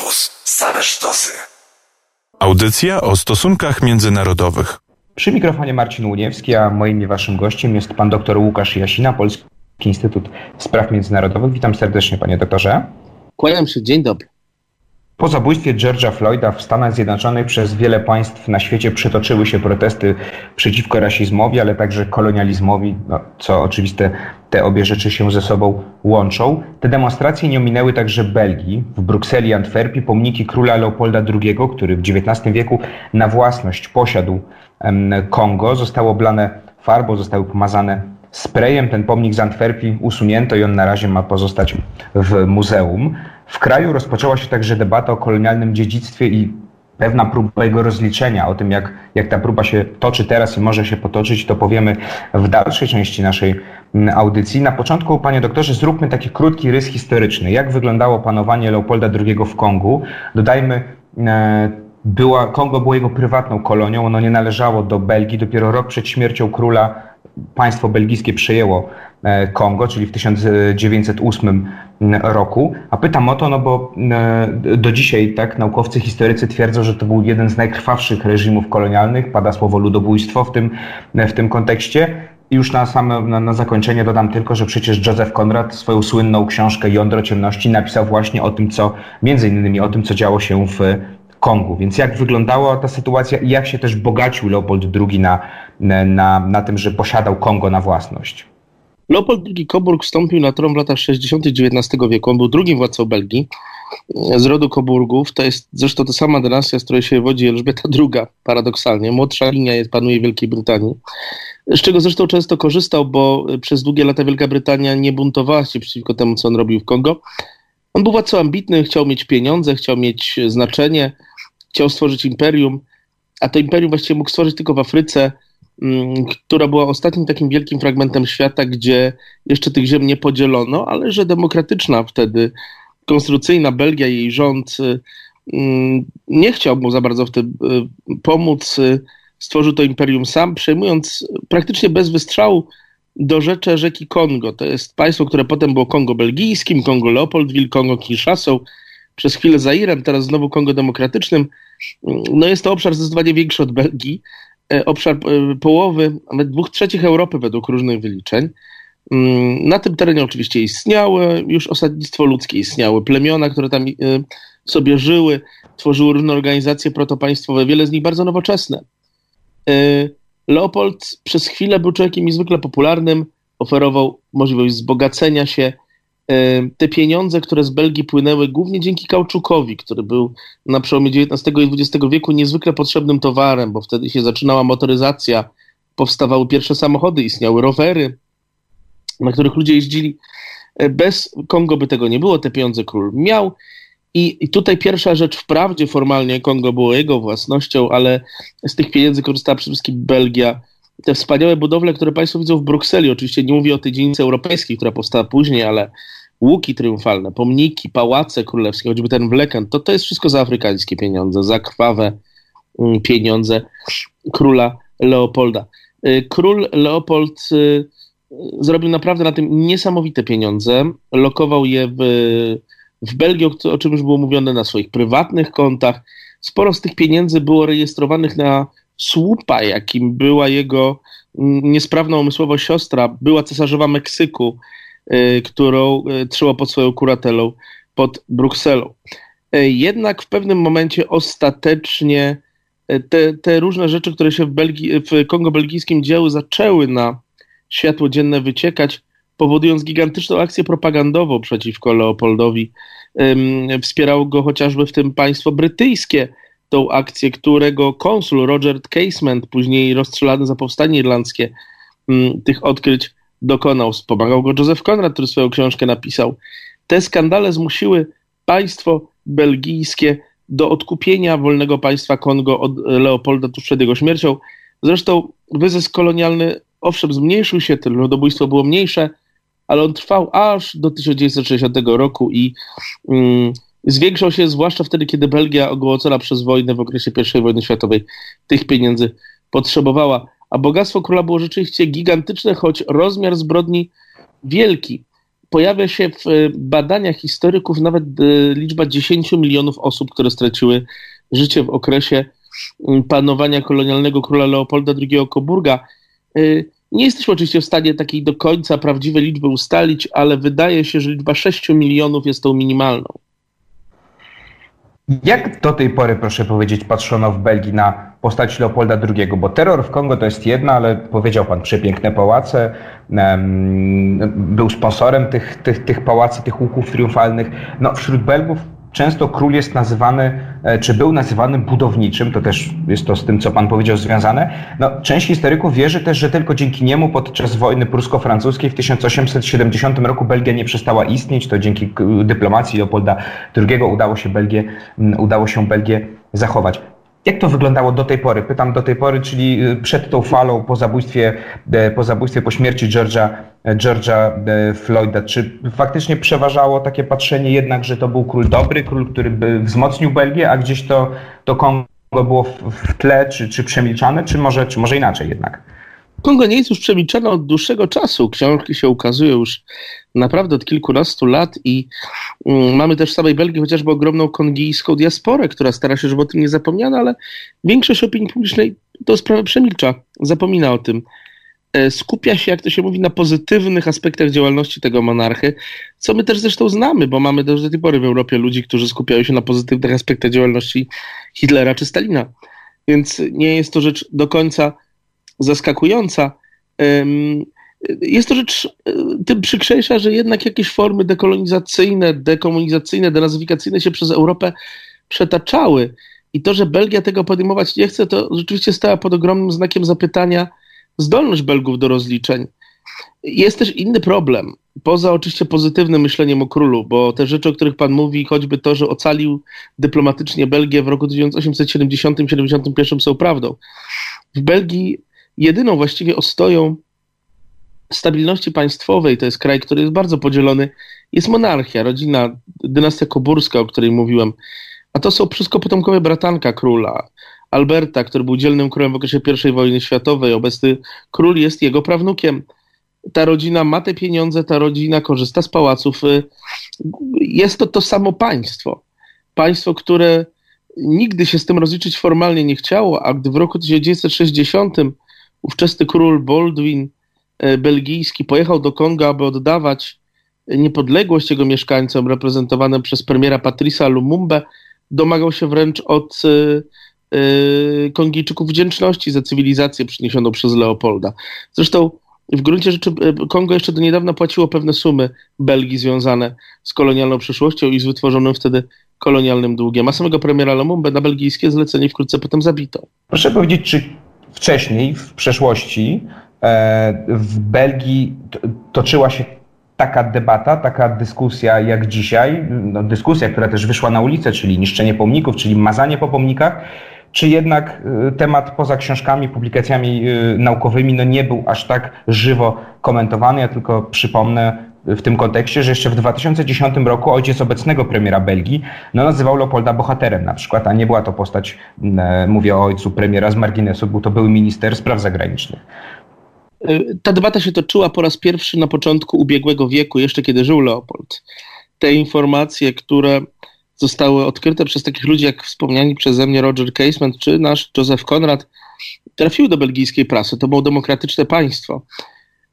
Campus. Same sztosy. Audycja o stosunkach międzynarodowych. Przy mikrofonie Marcin Łuniewski, a moim i waszym gościem jest pan dr Łukasz Jasina, Polski Instytut Spraw Międzynarodowych. Witam serdecznie, panie doktorze. Kłaniam się, dzień dobry. Po zabójstwie George'a Floyda w Stanach Zjednoczonych przez wiele państw na świecie przytoczyły się protesty przeciwko rasizmowi, ale także kolonializmowi, no, co oczywiste te obie rzeczy się ze sobą łączą. Te demonstracje nie ominęły także Belgii. W Brukseli i Antwerpii pomniki króla Leopolda II, który w XIX wieku na własność posiadł Kongo, zostały oblane farbą, zostały pomazane sprayem. Ten pomnik z Antwerpii usunięto i on na razie ma pozostać w muzeum. W kraju rozpoczęła się także debata o kolonialnym dziedzictwie i pewna próba jego rozliczenia. O tym, jak, jak ta próba się toczy teraz i może się potoczyć, to powiemy w dalszej części naszej mm, audycji. Na początku, panie doktorze, zróbmy taki krótki rys historyczny. Jak wyglądało panowanie Leopolda II w Kongu? Dodajmy, e, była, Kongo było jego prywatną kolonią, ono nie należało do Belgii. Dopiero rok przed śmiercią króla państwo belgijskie przejęło e, Kongo, czyli w 1908 roku. A pytam o to, no bo e, do dzisiaj tak naukowcy, historycy twierdzą, że to był jeden z najkrwawszych reżimów kolonialnych. Pada słowo ludobójstwo w tym, w tym kontekście. I już na, same, na, na, zakończenie dodam tylko, że przecież Joseph Conrad swoją słynną książkę Jądro Ciemności napisał właśnie o tym, co, między innymi o tym, co działo się w Kongu. Więc jak wyglądała ta sytuacja i jak się też bogacił Leopold II na, na, na tym, że posiadał Kongo na własność? Leopold II Coburg wstąpił na tron w latach 60. XIX wieku. On był drugim władcą Belgii z rodu Coburgów. To jest zresztą ta sama dynastia, z której się wodzi Elżbieta II, paradoksalnie. Młodsza linia jest, panuje w Wielkiej Brytanii. Z czego zresztą często korzystał, bo przez długie lata Wielka Brytania nie buntowała się przeciwko temu, co on robił w Kongo. On był władcą ambitny, chciał mieć pieniądze, chciał mieć znaczenie, chciał stworzyć imperium, a to imperium właściwie mógł stworzyć tylko w Afryce, mm, która była ostatnim takim wielkim fragmentem świata, gdzie jeszcze tych ziem nie podzielono, ale że demokratyczna wtedy, konstytucyjna Belgia, jej rząd mm, nie chciał mu za bardzo w tym y, pomóc. Stworzył to imperium sam, przejmując praktycznie bez wystrzału do rzeczy rzeki Kongo. To jest państwo, które potem było Kongo belgijskim, Kongo Leopoldville, Kongo Kinshasą, przez chwilę Zairem, teraz znowu Kongo Demokratycznym. No jest to obszar zdecydowanie większy od Belgii, e, obszar e, połowy, nawet dwóch trzecich Europy według różnych wyliczeń. Mm, na tym terenie oczywiście istniały już osadnictwo ludzkie, istniały plemiona, które tam e, sobie żyły, tworzyły różne organizacje protopaństwowe, wiele z nich bardzo nowoczesne. Leopold przez chwilę był człowiekiem niezwykle popularnym, oferował możliwość wzbogacenia się, te pieniądze, które z Belgii płynęły głównie dzięki kauczukowi, który był na przełomie XIX i XX wieku niezwykle potrzebnym towarem, bo wtedy się zaczynała motoryzacja, powstawały pierwsze samochody, istniały rowery, na których ludzie jeździli. E, bez Kongo by tego nie było, te pieniądze król miał. I, I tutaj pierwsza rzecz, wprawdzie formalnie Kongo było jego własnością, ale z tych pieniędzy korzystała przede wszystkim Belgia. Te wspaniałe budowle, które Państwo widzą w Brukseli, oczywiście nie mówię o tej dzielnicy europejskiej, która powstała później, ale łuki triumfalne, pomniki, pałace królewskie, choćby ten w Lekan, to to jest wszystko za afrykańskie pieniądze, za krwawe mm, pieniądze króla Leopolda. Y, król Leopold y, zrobił naprawdę na tym niesamowite pieniądze. Lokował je w, w Belgii, o czym już było mówione, na swoich prywatnych kontach. Sporo z tych pieniędzy było rejestrowanych na słupa, jakim była jego mm, niesprawna umysłowo siostra, była cesarzowa Meksyku, Y, którą y, trzymał pod swoją kuratelą pod Brukselą. Y, jednak w pewnym momencie ostatecznie te, te różne rzeczy, które się w, Belgii, w Kongo belgijskim działy, zaczęły na światło dzienne wyciekać, powodując gigantyczną akcję propagandową przeciwko Leopoldowi. Wspierało go chociażby w tym państwo brytyjskie, tą akcję, którego konsul Roger Casement, później rozstrzelany za powstanie irlandzkie, tych odkryć dokonał. Wspomagał go Józef Konrad, który swoją książkę napisał. Te skandale zmusiły państwo belgijskie do odkupienia wolnego państwa Kongo od Leopolda tuż przed jego śmiercią. Zresztą wyzysk kolonialny, owszem, zmniejszył się, to ludobójstwo było mniejsze, ale on trwał aż do 1960 roku i mm, zwiększał się zwłaszcza wtedy, kiedy Belgia ogłocona przez wojnę w okresie I wojny światowej tych pieniędzy potrzebowała a bogactwo króla było rzeczywiście gigantyczne, choć rozmiar zbrodni wielki. pojawia się w badaniach historyków nawet liczba 10 milionów osób, które straciły życie w okresie panowania kolonialnego króla Leopolda II Coburga. Nie jesteśmy oczywiście w stanie takiej do końca prawdziwej liczby ustalić, ale wydaje się, że liczba 6 milionów jest tą minimalną. Jak do tej pory, proszę powiedzieć, patrzono w Belgii na postać Leopolda II? Bo terror w Kongo to jest jedna, ale powiedział pan przepiękne pałace, był sponsorem tych, tych, tych pałacy, tych łuków triumfalnych. No, wśród Belgów często król jest nazywany, e, czy był nazywany budowniczym, to też jest to z tym, co pan powiedział, związane. No, część historyków wierzy też, że tylko dzięki niemu podczas wojny prusko-francuskiej w 1870 roku Belgia nie przestała istnieć, to dzięki dyplomacji Leopolda II udało się Belgię, udało się Belgię zachować. Jak to wyglądało do tej pory? Pytam do tej pory, czyli y, przed tą falą po zabójstwie, e, po zabójstwie, po śmierci George'a, e, George'a Floyda. Czy faktycznie przeważało takie patrzenie jednak, że to był król dobry, król, który by wzmocnił Belgię, a gdzieś to, to Kongo było w, w tle, czy, czy przemilczane, czy może, czy może inaczej jednak? Kongo nie jest już przemilczane od dłuższego czasu. Książki się ukazują już naprawdę od kilkunastu lat i mm, mamy też w samej Belgii chociażby ogromną kongijską diasporę, która stara się, żeby o tym nie zapomniano, ale większość opinii publicznej to sprawę przemilcza, zapomina o tym. E, skupia się, jak to się mówi, na pozytywnych aspektach działalności tego monarchy, co my też zresztą znamy, bo mamy też do tej pory w Europie ludzi, którzy skupiają się na pozytywnych aspektach działalności Hitlera czy Stalina. Więc nie jest to rzecz do końca zaskakująca. Jest to rzecz e, tym przykrzejsza, że jednak jakieś formy dekolonizacyjne, dekomunizacyjne, denazyfikacyjne się przez Europę przetaczały. I to, że Belgia tego podejmować nie chce, to rzeczywiście stała pod ogromnym znakiem zapytania zdolność Belgów do rozliczeń. Jest też inny problem, poza oczywiście pozytywnym myśleniem o królu, bo te rzeczy, o których pan mówi, choćby to, że ocalił dyplomatycznie Belgię w roku 1870-71 są prawdą. W Belgii jedyną właściwie ostoją stabilności państwowej, to jest kraj, który jest bardzo podzielony, jest monarchia, rodzina, dynastia koburska, o której mówiłem. A to są wszystko potomkowie bratanka króla, Alberta, który był dzielnym królem w okresie I wojny światowej. Obecny król jest jego prawnukiem. Ta rodzina ma te pieniądze, ta rodzina korzysta z pałaców. Jest to to samo państwo. Państwo, które nigdy się z tym rozliczyć formalnie nie chciało, a gdy w roku 1960 ówczesny król Baldwin e, belgijski pojechał do Konga, aby oddawać niepodległość jego mieszkańcom, reprezentowanym przez premiera Patrisa Lumumba, domagał się wręcz od e, e, Kongijczyków wdzięczności za cywilizację przyniesioną przez Leopolda. Zresztą w gruncie rzeczy Kongo jeszcze do niedawna płaciło pewne sumy Belgii związane z kolonialną przeszłością i z wytworzonym wtedy kolonialnym długiem, a samego premiera Lumumba na belgijskie zlecenie wkrótce potem zabito. Proszę powiedzieć, czy wcześniej, w przeszłości, e, w Belgii toczyła się taka debata, taka dyskusja jak dzisiaj, no, dyskusja, która też wyszła na ulicę, czyli niszczenie pomników, czyli mazanie po pomnikach, czy jednak e, temat poza książkami, publikacjami e, naukowymi no nie był aż tak żywo komentowany. Ja tylko przypomnę w tym kontekście, że jeszcze w 2010 roku ojciec obecnego premiera Belgii no, nazywał Leopolda bohaterem na przykład, a nie była to postać, e, mówię o ojcu premiera z marginesu, był to były minister spraw zagranicznych. E, ta debata się toczyła po raz pierwszy na początku ubiegłego wieku, jeszcze kiedy żył Leopold. Te informacje, które zostały odkryte przez takich ludzi jak wspomniani przeze mnie Roger Casement czy nasz Joseph Conrad, trafiły do belgijskiej prasy. To było demokratyczne państwo.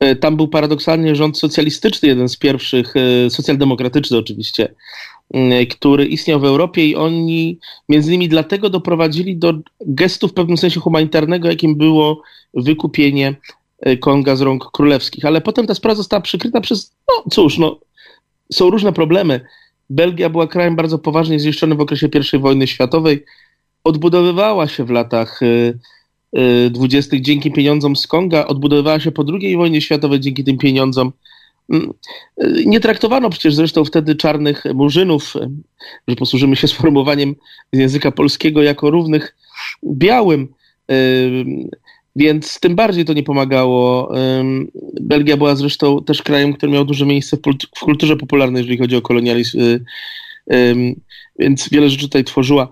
E, tam był paradoksalnie rząd socjalistyczny, jeden z pierwszych, e, socjaldemokratyczny oczywiście, który istniał w Europie i oni między innymi dlatego doprowadzili do gestu w pewnym sensie humanitarnego, jakim było wykupienie e, Konga z rąk królewskich. Ale potem ta sprawa została przykryta przez, no cóż, no, są różne problemy. Belgia była krajem bardzo poważnie zniszczonym w okresie I wojny światowej. Odbudowywała się w latach 20. dzięki pieniądzom z Konga, odbudowywała się po II wojnie światowej dzięki tym pieniądzom. Mm, nie traktowano przecież zresztą wtedy czarnych murzynów, że posłużymy się sformułowaniem z języka polskiego, jako równych białym, więc tym bardziej to nie pomagało. Belgia była zresztą też krajem, który miał duże miejsce w kulturze popularnej, jeżeli chodzi o kolonializm, więc wiele rzeczy tutaj tworzyła.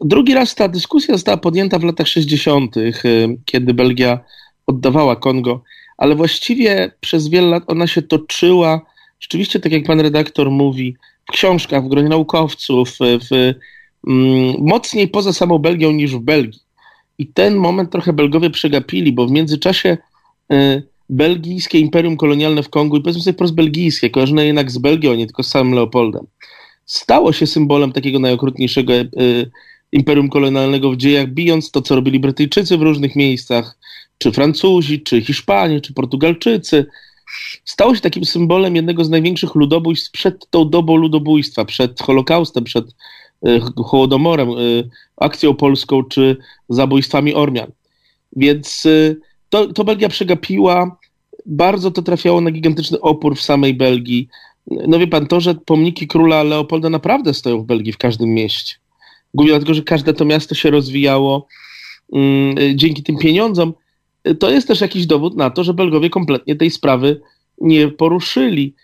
Drugi raz ta dyskusja została podjęta w latach 60., y, kiedy Belgia oddawała Kongo, ale właściwie przez wiele lat ona się toczyła rzeczywiście, tak jak pan redaktor mówi, w książkach, w gronie naukowców, w, mm, mocniej poza samą Belgią niż w Belgii. I ten moment trochę Belgowie przegapili, bo w międzyczasie y, belgijskie imperium kolonialne w Kongu i powiedzmy sobie wprost belgijskie, kojarzone jednak z Belgią, nie tylko z samym Leopoldem, stało się symbolem takiego najokrutniejszego y, imperium kolonialnego w dziejach, bijąc to, co robili Brytyjczycy w różnych miejscach, czy Francuzi, czy Hiszpanie, czy Portugalczycy. Stało się takim symbolem jednego z największych ludobójstw przed tą dobą ludobójstwa, przed Holokaustem, przed y, Hołodomorem, y, akcją polską, czy zabójstwami Ormian. Więc y, to, to Belgia przegapiła. Bardzo to trafiało na gigantyczny opór w samej Belgii. No wie pan, to, że pomniki króla Leopolda naprawdę stoją w Belgii w każdym mieście. Głównie dlatego, że każde to miasto się rozwijało mm, dzięki tym pieniądzom. To jest też jakiś dowód na to, że Belgowie kompletnie tej sprawy nie poruszyli.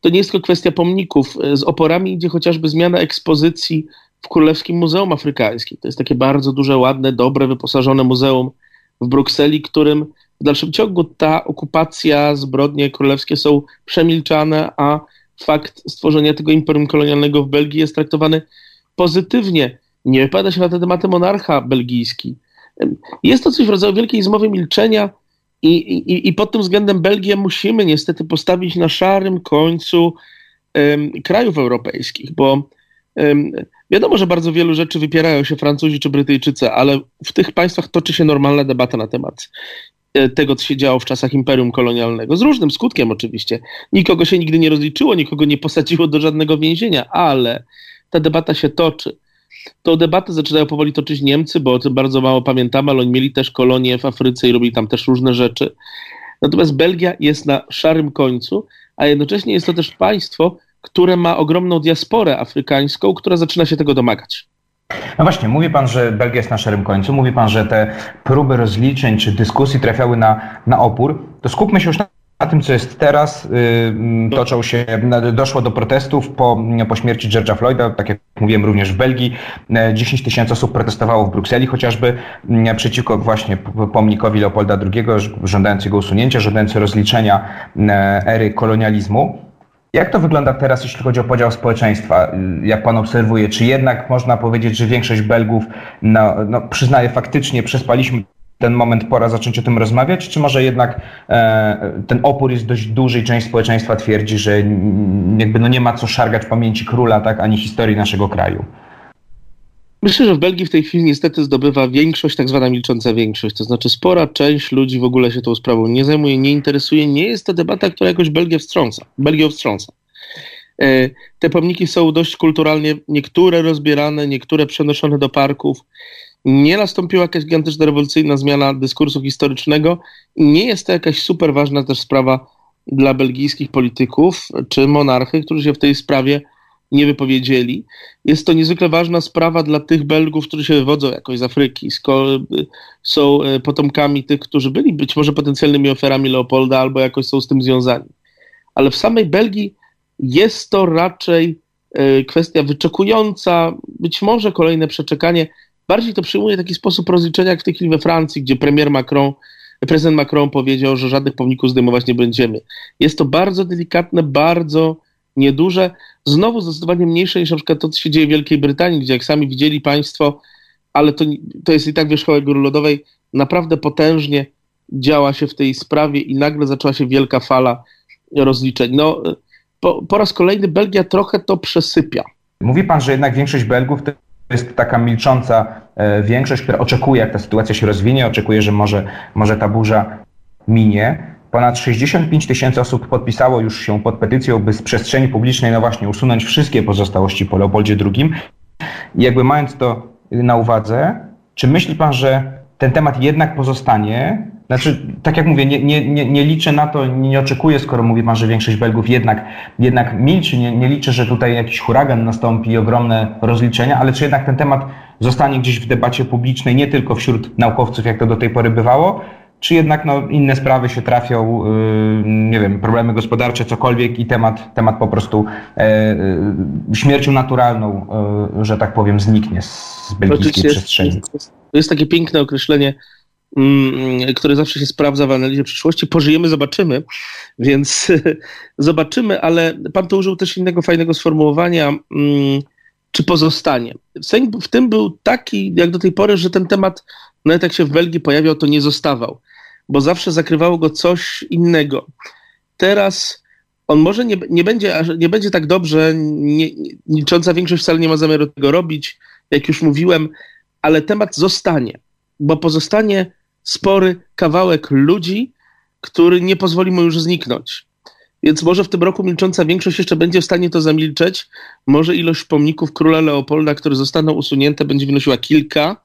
To nie jest tylko kwestia pomników. Z oporami idzie chociażby zmiana ekspozycji w Królewskim Muzeum Afrykańskim. To jest takie bardzo duże, ładne, dobre, wyposażone muzeum w Brukseli, którym w dalszym ciągu ta okupacja, zbrodnie królewskie są przemilczane, a fakt stworzenia tego imperium kolonialnego w Belgii jest traktowany pozytywnie. Nie wypada się na te tematy monarcha belgijski. Jest to coś w rodzaju wielkiej zmowy milczenia i, i, i pod tym względem Belgię musimy niestety postawić na szarym końcu um, krajów europejskich, bo um, Wiadomo, że bardzo wielu rzeczy wypierają się Francuzi czy Brytyjczycy, ale w tych państwach toczy się normalna debata na temat e, tego, co się działo w czasach imperium kolonialnego. Z różnym skutkiem oczywiście. Nikogo się nigdy nie rozliczyło, nikogo nie posadziło do żadnego więzienia, ale ta debata się toczy. Tą debatę zaczynają powoli toczyć Niemcy, bo o tym bardzo mało pamiętamy, ale oni mieli też kolonie w Afryce i robili tam też różne rzeczy. Natomiast Belgia jest na szarym końcu, a jednocześnie jest to też państwo, które ma ogromną diasporę afrykańską, która zaczyna się tego domagać. No właśnie, mówi Pan, że Belgia jest na szarym końcu, mówi Pan, że te próby rozliczeń czy dyskusji trafiały na, na opór. To skupmy się już na na tym, co jest teraz, yy, toczą się, doszło do protestów po, po śmierci George'a Floyda, tak jak mówiłem również w Belgii. 10 tysięcy osób protestowało w Brukseli chociażby przeciwko właśnie pomnikowi Leopolda II, żądając jego usunięcia, żądając rozliczenia ery kolonializmu. Jak to wygląda teraz, jeśli chodzi o podział społeczeństwa? Jak pan obserwuje, czy jednak można powiedzieć, że większość Belgów no, no, przyznaje faktycznie, przespaliśmy ten moment, pora zacząć o tym rozmawiać, czy może jednak e, ten opór jest dość duży i część społeczeństwa twierdzi, że jakby no nie ma co szargać pamięci króla, tak, ani historii naszego kraju? Myślę, że w Belgii w tej chwili niestety zdobywa większość, tak zwana milcząca większość. To znaczy spora część ludzi w ogóle się tą sprawą nie zajmuje, nie interesuje. Nie jest to debata, która jakoś Belgię wstrząsa. Belgię wstrząsa. E, te pomniki są dość kulturalnie, niektóre rozbierane, niektóre przenoszone do parków. Nie nastąpiła jakaś gigantyczna rewolucyjna zmiana dyskursu historycznego. Nie jest to jakaś super ważna też sprawa dla belgijskich polityków czy monarchy, którzy się w tej sprawie nie wypowiedzieli. Jest to niezwykle ważna sprawa dla tych Belgów, którzy się wywodzą jakoś z Afryki, są e, potomkami tych, którzy byli być może potencjalnymi ofiarami Leopolda albo jakoś są z tym związani. Ale w samej Belgii jest to raczej e, kwestia wyczekująca, być może kolejne przeczekanie. Bardziej to przyjmuje taki sposób rozliczenia jak w tej chwili we Francji, gdzie premier Macron, prezydent Macron powiedział, że żadnych pomników zdejmować nie będziemy. Jest to bardzo delikatne, bardzo nieduże, znowu zdecydowanie mniejsze niż na przykład to, co się dzieje w Wielkiej Brytanii, gdzie jak sami widzieli Państwo, ale to, to jest i tak wierzchołek góry lodowej, naprawdę potężnie działa się w tej sprawie i nagle zaczęła się wielka fala rozliczeń. No, po, po raz kolejny Belgia trochę to przesypia. Mówi Pan, że jednak większość Belgów jest taka milcząca e, większość, która oczekuje, jak ta sytuacja się rozwinie, oczekuje, że może, może ta burza minie. Ponad 65 tysięcy osób podpisało już się pod petycją, by z przestrzeni publicznej, no właśnie, usunąć wszystkie pozostałości po Leopoldzie II. I jakby mając to na uwadze, czy myśli pan, że ten temat jednak pozostanie? Znaczy, tak jak mówię, nie, nie, nie, nie liczę na to, nie oczekuję, skoro mówi pan, że większość Belgów jednak, jednak milczy, nie, nie liczę, że tutaj jakiś huragan nastąpi i ogromne rozliczenia, ale czy jednak ten temat zostanie gdzieś w debacie publicznej, nie tylko wśród naukowców, jak to do tej pory bywało, czy jednak no, inne sprawy się trafią, yy, nie wiem, problemy gospodarcze, cokolwiek i temat, temat po prostu yy, śmiercią naturalną, yy, że tak powiem, zniknie z belgijskiej przestrzeni. To jest takie piękne określenie który zawsze się sprawdza w analizie przyszłości. Pożyjemy, zobaczymy, więc zobaczymy, ale pan tu użył też innego fajnego sformułowania, mm, czy pozostanie. Sejm w tym był taki, jak do tej pory, że ten temat, nawet jak się w Belgii pojawiał, to nie zostawał, bo zawsze zakrywało go coś innego. Teraz on może nie, nie, będzie, nie będzie tak dobrze, nie, licząca większość wcale nie ma zamiaru tego robić, jak już mówiłem, ale temat zostanie, bo pozostanie spory kawałek ludzi, który nie pozwoli mu już zniknąć. Więc może w tym roku milcząca większość jeszcze będzie w stanie to zamilczeć. Może ilość pomników króla Leopolda, które zostaną usunięte, będzie wynosiła kilka,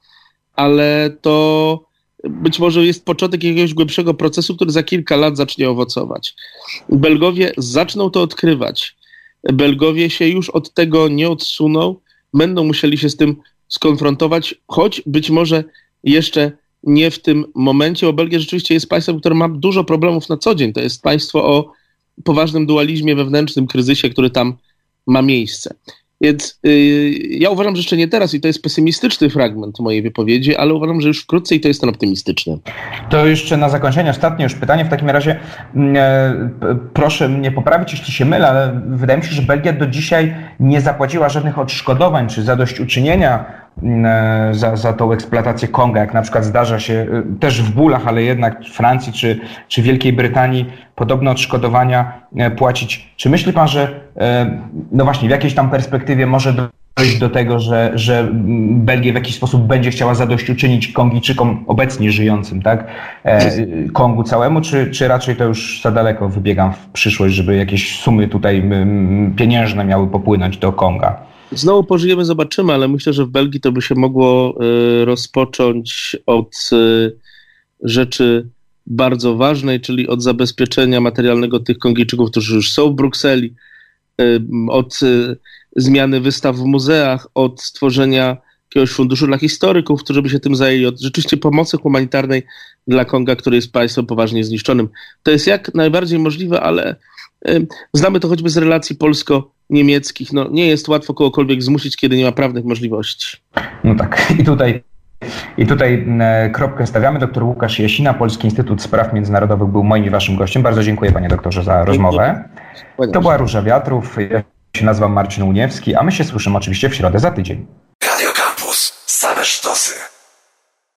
ale to być może jest początek jakiegoś głębszego procesu, który za kilka lat zacznie owocować. Belgowie zaczną to odkrywać. Belgowie się już od tego nie odsuną, będą musieli się z tym skonfrontować, choć być może jeszcze nie w tym momencie, bo Belgia rzeczywiście jest państwem, które ma dużo problemów na co dzień. To jest państwo o poważnym dualizmie wewnętrznym, kryzysie, który tam ma miejsce. Więc yy, ja uważam, że jeszcze nie teraz i to jest pesymistyczny fragment mojej wypowiedzi, ale uważam, że już wkrótce i to jest ten optymistyczny. To jeszcze na zakończenie ostatnie już pytanie. W takim razie mm, e, proszę mnie poprawić, jeśli się mylę, ale wydaje mi się, że Belgia do dzisiaj nie zapłaciła żadnych odszkodowań czy zadośćuczynienia za, za tą eksploatację Konga, jak na przykład zdarza się e, też w bólach, ale jednak w Francji czy, czy Wielkiej Brytanii podobne odszkodowania płacić. Czy myśli pan, że no właśnie w jakiejś tam perspektywie może dojść do tego, że, że Belgia w jakiś sposób będzie chciała zadośćuczynić Kongijczykom obecnie żyjącym, tak? E, Kongu całemu, czy, czy raczej to już za daleko wybiegam w przyszłość, żeby jakieś sumy tutaj pieniężne miały popłynąć do Konga? Znowu pożyjemy, zobaczymy, ale myślę, że w Belgii to by się mogło y, rozpocząć od y, rzeczy bardzo ważnej, czyli od zabezpieczenia materialnego tych Kongijczyków, którzy już są w Brukseli, y, od zmiany wystaw w muzeach, od stworzenia jakiegoś funduszu dla historyków, którzy by się tym zajęli, od rzeczywiście pomocy humanitarnej dla Konga, który jest państwem poważnie zniszczonym. To jest jak najbardziej możliwe, ale znamy to choćby z relacji polsko-niemieckich. No, nie jest łatwo kogokolwiek zmusić, kiedy nie ma prawnych możliwości. No tak. I tutaj i tutaj kropkę stawiamy. Doktor Łukasz Jasina, Polski Instytut Spraw Międzynarodowych był moim i waszym gościem. Bardzo dziękuję panie doktorze za rozmowę. To była Róża Wiatrów się nazywam Marcin Uniewski, a my się słyszymy oczywiście w środę za tydzień. Radio Campus. Same sztosy.